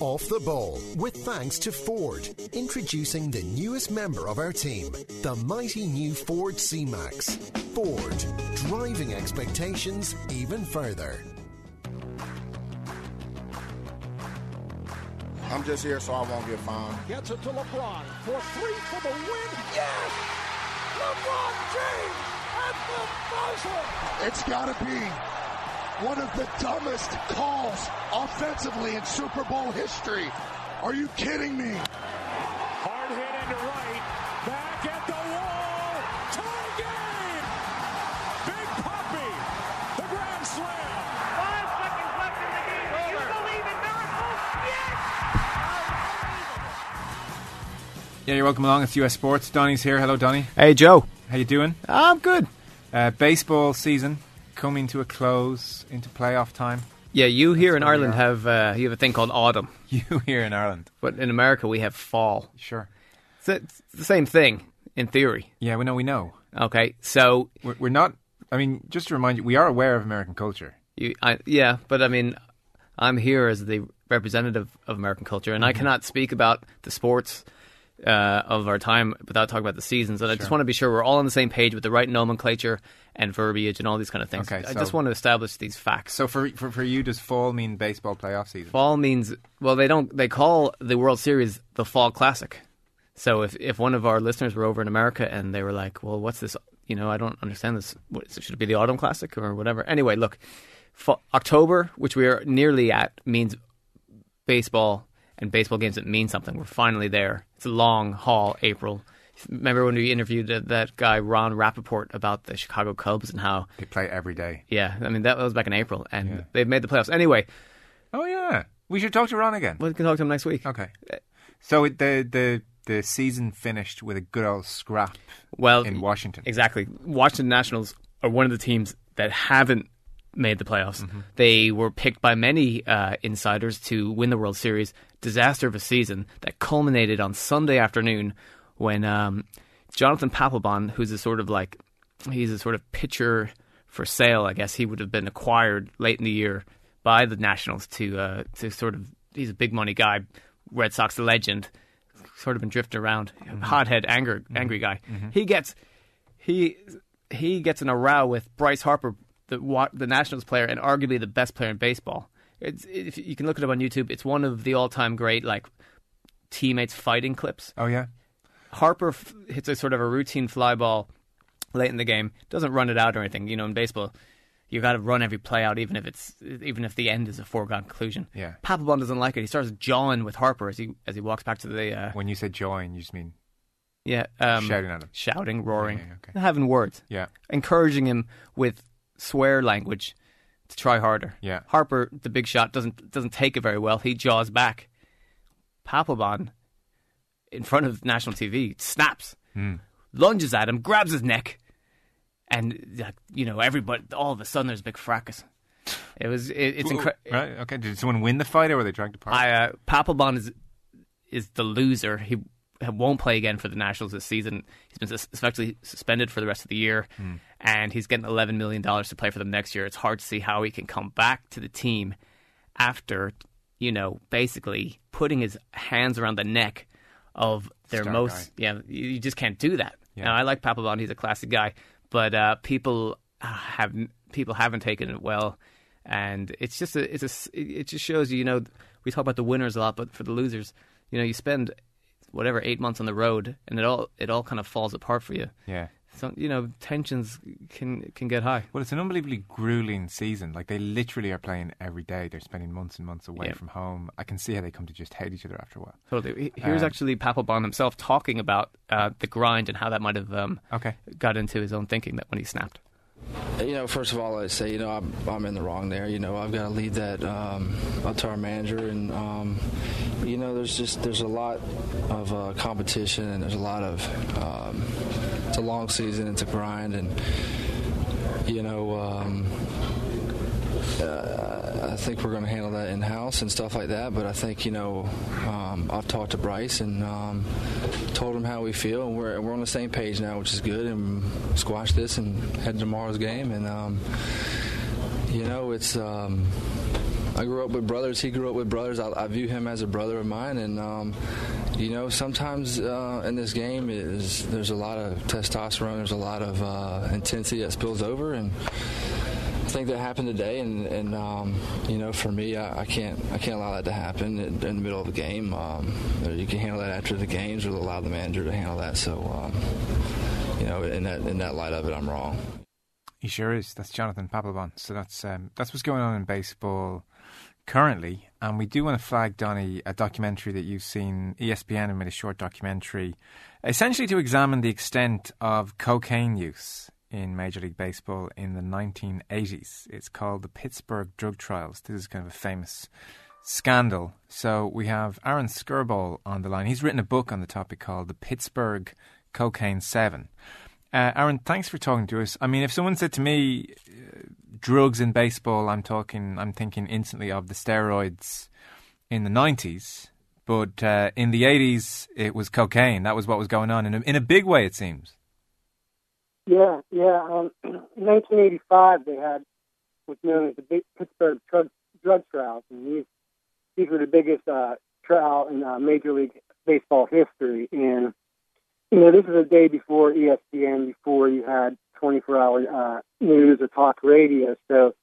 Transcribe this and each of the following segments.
Off the ball, with thanks to Ford, introducing the newest member of our team, the mighty new Ford C Max. Ford, driving expectations even further. I'm just here so I won't get fined. Gets it to LeBron for three for the win. Yes! LeBron James at the buzzer! It's got to be one of the dumbest calls offensively in Super Bowl history. Are you kidding me? Hard hit into right. Back at the wall. Tie game! Big Papi. The grand slam. Five seconds left in the game. Do you believe in miracles? Yes! Yeah, you're welcome along. It's US Sports. Donny's here. Hello, Donny. Hey, Joe. How you doing? I'm good. Uh, baseball season coming to a close into playoff time. Yeah, you here in Ireland have uh, you have a thing called autumn, You here in Ireland? but in America we have fall. Sure. It's, it's the same thing in theory. Yeah, we know. We know. Okay, so We're, we're not. I mean, just to remind you, we are aware of American culture. you, I, yeah, but I mean, I'm here as the representative of American culture, and I cannot speak about the sports uh, of our time without talking about the seasons. And I just want to be sure we're all on the same page with the right nomenclature and verbiage and all these kind of things. Okay, I just want to establish these facts. So for for, for you, does fall mean baseball playoff season? Fall means well, they don't. They call the World Series the Fall Classic. So if if one of our listeners were over in America and they were like, "Well, what's this? You know, I don't understand this. What, should it be the Autumn Classic or whatever?" Anyway, look, October, which we are nearly at, means baseball and baseball games that mean something. We're finally there. It's a long haul. April. Remember when we interviewed that- that guy Ron Rapoport about the Chicago Cubs and how? They play every day. Yeah, I mean that was back in April, and Yeah. they've made the playoffs. Anyway, Oh yeah, we should talk to Ron again. we can talk to him next week. Okay. So the the the season finished with a good old scrap Well, in Washington. Exactly. Washington Nationals are one of the teams that haven't made the playoffs. Mm-hmm. They were picked by many uh, insiders to win the World Series. Disaster of a season that culminated on Sunday afternoon when um, Jonathan Papelbon, who's a sort of like he's a sort of pitcher for sale, I guess he would have been acquired late in the year by the Nationals to uh, to sort of he's a big money guy, Red Sox legend, sort of been drifting around, hothead, anger, angry guy. He gets he he gets in a row with Bryce Harper, the the Nationals player and arguably the best player in baseball. It's if you can look it up on YouTube. It's one of the all time great like teammates fighting clips. oh yeah. Harper f- hits a sort of a routine fly ball late in the game. Doesn't run it out or anything. You know, in baseball, you got to run every play out, even if it's even if the end is a foregone conclusion. Yeah. Papelbon doesn't like it. He starts jawing with Harper as he as he walks back to the uh, When you say jawing, you just mean yeah um, shouting at him. shouting, roaring, Yeah, yeah, okay. having words, Yeah. encouraging him with swear language to try harder. Yeah. Harper, the big shot, doesn't doesn't take it very well. He jaws back. Papelbon, in front of national TV, snaps, Hmm. lunges at him, grabs his neck, and you know everybody. All of a sudden, there's a big fracas. It was it, it's incredible. Right. Okay. Did someone win the fight or were they dragged apart? I uh, Papelbon is is the loser. He won't play again for the Nationals this season. He's been effectively suspended for the rest of the year, and he's getting eleven million dollars to play for them next year. It's hard to see how he can come back to the team after you know basically putting his hands around the neck of their Star most. guy. Yeah, you you just can't do that. Yeah. Now I like Papelbon; he's a classic guy, but uh, people uh, have people haven't taken it well, and it's just a it's a it just shows you. You know, we talk about the winners a lot, but for the losers, you know, you spend whatever eight months on the road, and it all it all kind of falls apart for you. yeah. So you know, tensions can can get high. Well, it's an unbelievably grueling season. Like they literally are playing every day. They're spending months and months away Yeah. from home. I can see how they come to just hate each other after a while. Totally. Here's Um, actually Papelbon himself talking about uh, the grind and how that might have um, Okay. got into his own thinking that when he snapped. You know, first of all, I say, you know, I'm, I'm in the wrong there. You know, I've got to lead that um, up to our manager, and um, you know, there's just there's a lot of uh, competition, and there's a lot of um, it's a long season, it's a grind, and you know, um, uh, I think we're going to handle that in house and stuff like that. But I think you know, um, I've talked to Bryce and um, told him how we feel, and we're we're on the same page now, which is good. And squash this and head to tomorrow's game. And um, you know, it's um, I grew up with brothers. He grew up with brothers. I, I view him as a brother of mine, and um, you know, sometimes uh, in this game is there's a lot of testosterone. There's a lot of uh, intensity that spills over, and I think that happened today. And, and um, you know, for me, I, I, can't I can't allow that to happen in, in the middle of the game. Um, you can handle that after the games, or allow the manager to handle that. So, um, you know, in that in that light of it, I'm wrong. He sure is. That's Jonathan Papelbon. So that's um, that's what's going on in baseball currently. And we do want to flag, Donny, a documentary that you've seen. ESPN made a short documentary, essentially to examine the extent of cocaine use in Major League Baseball in the 1980s. It's called the Pittsburgh Drug Trials. This is kind of a famous scandal. So we have Aaron Skirboll on the line. He's written a book on the topic called The Pittsburgh Cocaine Seven. Uh, Aaron, thanks for talking to us. I mean, if someone said to me, uh, drugs in baseball, I'm talking, I'm thinking instantly of the steroids in the 90s. But uh, in the 80s, it was cocaine. That was what was going on in a, in a big way, it seems. Yeah, yeah. Um, in 1985, they had what's known as the big Pittsburgh drug, drug trials, and these these were the biggest uh, trial in uh, Major League Baseball history. And you know, this is a day before ESPN, before you had 24-hour uh, news or talk radio. So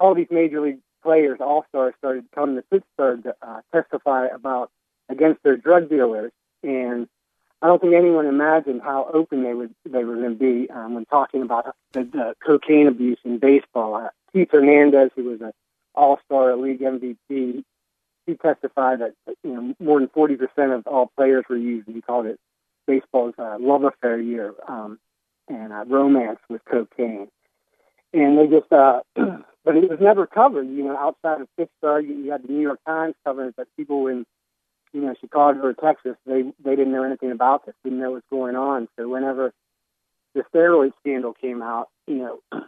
all these major league players, all stars, started coming to Pittsburgh to uh, testify about against their drug dealers, and I don't think anyone imagined how open they would they were going to be um, when talking about the, the cocaine abuse in baseball. Uh, Keith Hernandez, who was an All-Star League MVP, he testified that you know more than 40% of all players were used. He called it baseball's uh, love affair year um, and uh, romance with cocaine. And they just, uh, but it was never covered. You know, outside of Pittsburgh, you, had the New York Times covering it, but people in, you know, Chicago or Texas, they they didn't know anything about this, didn't know what's going on. So whenever the steroid scandal came out, you know,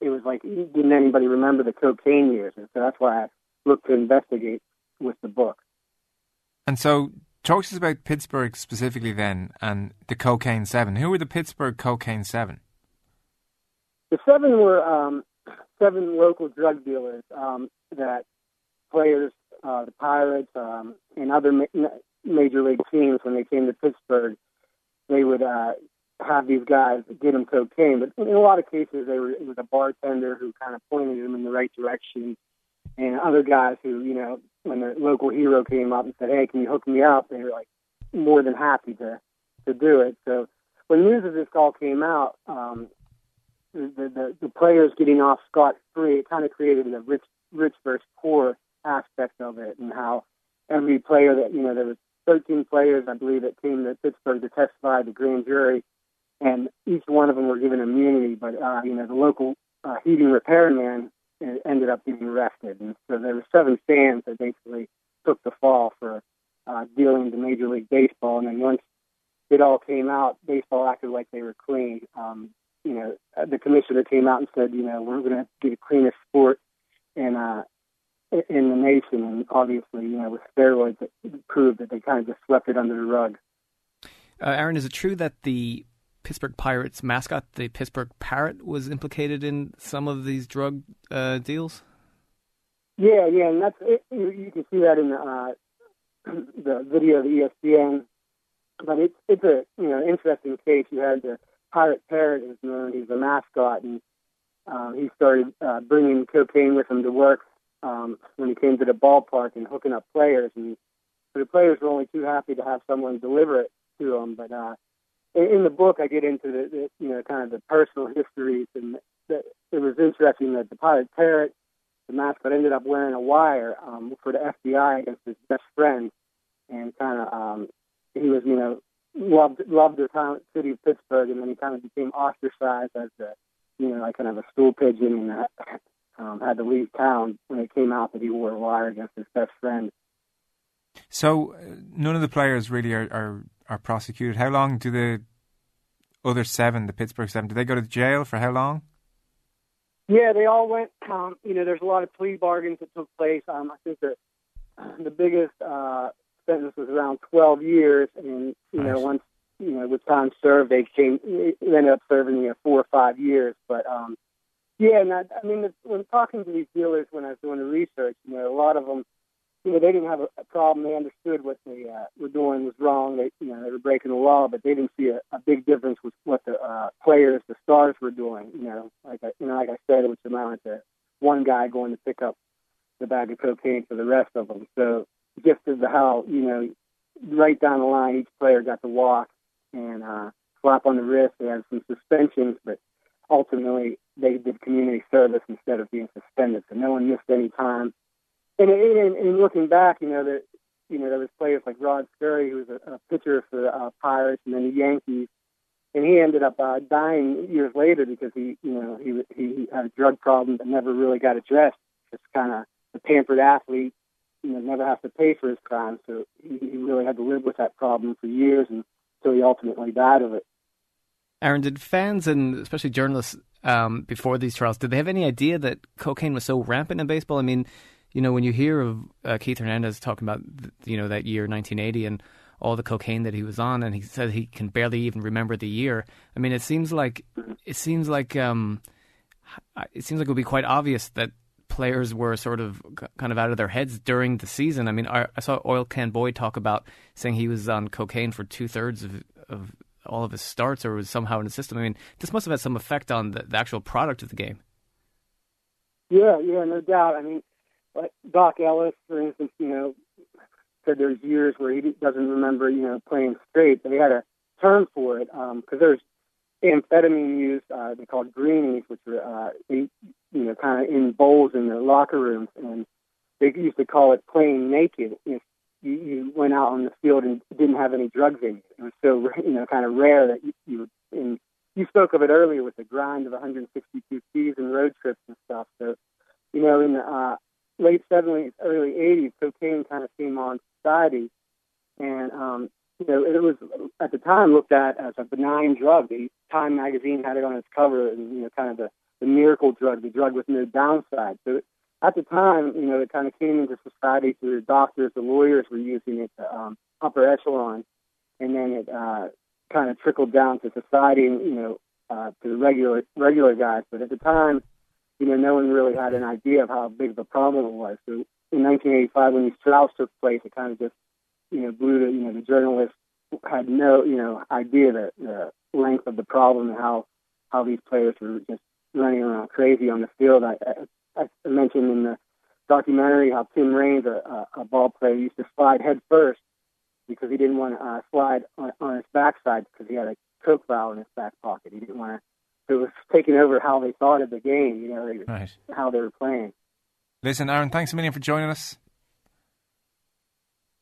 it was like didn't anybody remember the cocaine years, and so that's why I looked to investigate with the book. And so, Talk to us about Pittsburgh specifically then and the Cocaine Seven. Who were the Pittsburgh Cocaine Seven? The seven were um, seven local drug dealers um, that players, uh, the Pirates, um, and other ma- major league teams, when they came to Pittsburgh, they would uh, have these guys get them cocaine. But in a lot of cases, they were it was a bartender who kind of pointed them in the right direction, and other guys who you know when the local hero came up and said, "Hey, can you hook me up?" They were like more than happy to to do it. So when news of this all came out, um, the, the the players getting off scot free, it kind of created the rich rich versus poor aspect of it, and how every player that you know there was 13 players, I believe, that came to Pittsburgh to testify the grand jury, and each one of them were given immunity. But uh, you know, the local uh, heating repairman ended up getting arrested. And so there were seven fans that basically took the fall for uh, dealing to Major League Baseball. And then once it all came out, baseball acted like they were clean. Um, you know, uh, the commissioner came out and said, you know, we're going to be the cleanest sport in uh, in the nation. And obviously, you know, with steroids, it proved that they kind of just swept it under the rug. Uh, Aaron, is it true that the Pittsburgh Pirates mascot, the Pittsburgh Parrot, was implicated in some of these drug uh, deals. Yeah, yeah, and that's it, you, you can see that in the uh, the video of the ESPN. But it's it's a you know interesting case. You had the Pirate Parrot is known. He's a mascot, and um, he started uh, bringing cocaine with him to work um, when he came to the ballpark and hooking up players. And the players were only too happy to have someone deliver it to them. But uh, in the book, I get into the, the you know kind of the personal histories, and the, it was interesting that the pirate parrot, the mascot, ended up wearing a wire um, for the FBI against his best friend, and kind of um, he was you know loved loved the town, city of Pittsburgh, and then he kind of became ostracized as a you know like kind of a stool pigeon, and uh, um, had to leave town when it came out that he wore a wire against his best friend. So uh, none of the players really are, are are prosecuted. How long do the other seven, the Pittsburgh seven, do they go to jail for how long? Yeah, they all went. Um, you know, there's a lot of plea bargains that took place. Um, I think the the biggest uh, sentence was around 12 years, and you nice. know, once you know, with time served, they came they ended up serving you know, four or five years. But um, Yeah, and I, I mean, when talking to these dealers when I was doing the research, you know, a lot of them, you know, they didn't have a, problem. They understood what they uh, were doing was wrong. They, you know, they were breaking the law, but they didn't see a, a big difference with what the uh, players, the stars, were doing. You know, like I, you know, like I said, it was amounted to one guy going to pick up the bag of cocaine for the rest of them. So just as the how, you know, right down the line, each player got to walk and uh, slap on the wrist. They had some suspensions, but ultimately they did community service instead of being suspended, so no one missed any time. And, and, and looking back, you know that you know there was players like Rod Scurry, who was a, a pitcher for the uh, Pirates and then the Yankees, and he ended up uh, dying years later because he you know he he had a drug problem that never really got addressed. Just kind of a pampered athlete, you know, never has to pay for his crime, so he, he really had to live with that problem for years until he ultimately died of it. Aaron, did fans and especially journalists um, before these trials, did they have any idea that cocaine was so rampant in baseball? I mean, you know, when you hear of uh, Keith Hernandez talking about, you know, that year 1980 and all the cocaine that he was on, and he said he can barely even remember the year. I mean, it seems like it seems like um, it seems like it would be quite obvious that players were sort of kind of out of their heads during the season. I mean, I, I saw Oil Can Boyd talk about saying he was on cocaine for two thirds of, of all of his starts or was somehow in the system. I mean, this must have had some effect on the, the actual product of the game. Yeah, yeah, no doubt. I mean, like Dock Ellis, for instance, you know, said there's years where he doesn't remember, you know, playing straight. They had a term for it because um, there's amphetamine used. Uh, they called greenies, which were uh, they, you know, kind of in bowls in the locker rooms, and they used to call it playing naked. If you, you went out on the field and didn't have any drugs in you. It was so you know kind of rare that you, you and you spoke of it earlier with the grind of 162 season road trips and stuff. So you know in the uh, late 70s, early 80s, cocaine kind of came on society, and um, you know it was at the time looked at as a benign drug. The Time magazine had it on its cover, and you know kind of the the miracle drug, the drug with no downside. So at the time, you know, it kind of came into society through the doctors, the lawyers were using it to um, upper echelon, and then it uh, kind of trickled down to society you know uh, to the regular regular guys. But at the time, you know, no one really had an idea of how big a problem it was. So in 1985, when these trials took place, it kind of just you know blew the you know the journalists had no you know idea the, the length of the problem and how how these players were just running around crazy on the field. I, I I mentioned in the documentary how Tim Raines, a, a ball player, used to slide head first because he didn't want to uh, slide on, on his backside because he had a coke vial in his back pocket. He didn't want to. It was taking over how they thought of the game, you know, right. how they were playing. Listen, Aaron, thanks a million for joining us.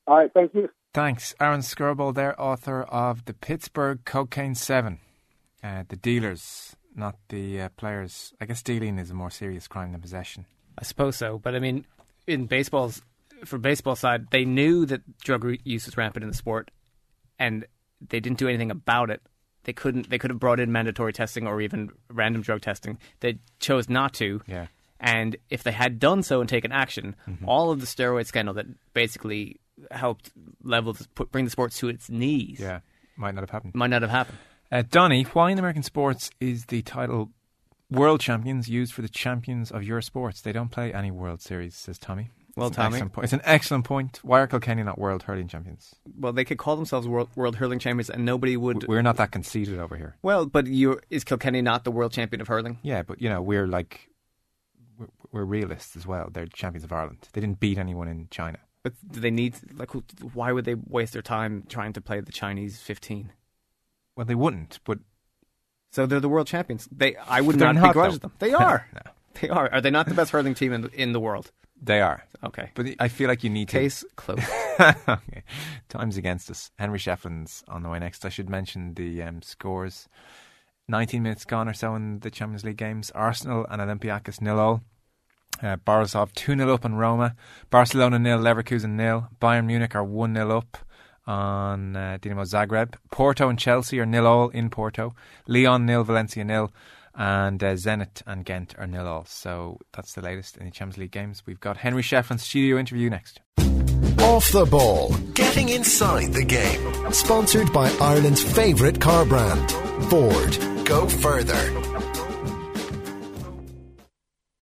All right, thank you. Thanks. Aaron Skirboll there, author of The Pittsburgh Cocaine 7, uh, The Dealers not the uh, players. I guess stealing is a more serious crime than possession. I suppose so, but I mean, in baseball's for baseball side, they knew that drug use was rampant in the sport, and they didn't do anything about it. They couldn't. They could have brought in mandatory testing or even random drug testing. They chose not to. Yeah. And if they had done so and taken action, mm-hmm. all of the steroid scandal that basically helped level put, bring the sport to its knees, yeah, might not have happened. Might not have happened. Uh, Donny, why in American sports is the title World Champions used for the champions of your sports? They don't play any World Series, says Tommy. Well, it's Tommy, it's an excellent point. Why are Kilkenny not World Hurling Champions? Well, they could call themselves World, World Hurling Champions, and nobody would. We're not that conceited over here. Well, but you is Kilkenny not the World Champion of hurling? Yeah, but you know we're like we're, we're realists as well. They're champions of Ireland. They didn't beat anyone in China. But do they need like? Why would they waste their time trying to play the Chinese fifteen? Well, they wouldn't, but so they're the world champions. They, I would not, not begrudge them. They are. no. They are. Are they not the best hurling team in the, in the world? They are. Okay. But I feel like you need Case to. Case closed. okay. Time's against us. Henry Shefflin's on the way next. I should mention the um, scores. 19 minutes gone or so in the Champions League games. Arsenal and Olympiacos nil all. Uh, Borisov 2 0 up on Roma. Barcelona nil, Leverkusen nil. Bayern Munich are 1 0 up on uh, Dinamo Zagreb. Porto and Chelsea are nil all in Porto. Lyon nil, Valencia nil, and uh, Zenit and Ghent are nil all. So that's the latest in the Champions League games. We've got Henry Shefflin's studio interview next. Off the ball, getting inside the game. Sponsored by Ireland's favourite car brand, Ford. Go further.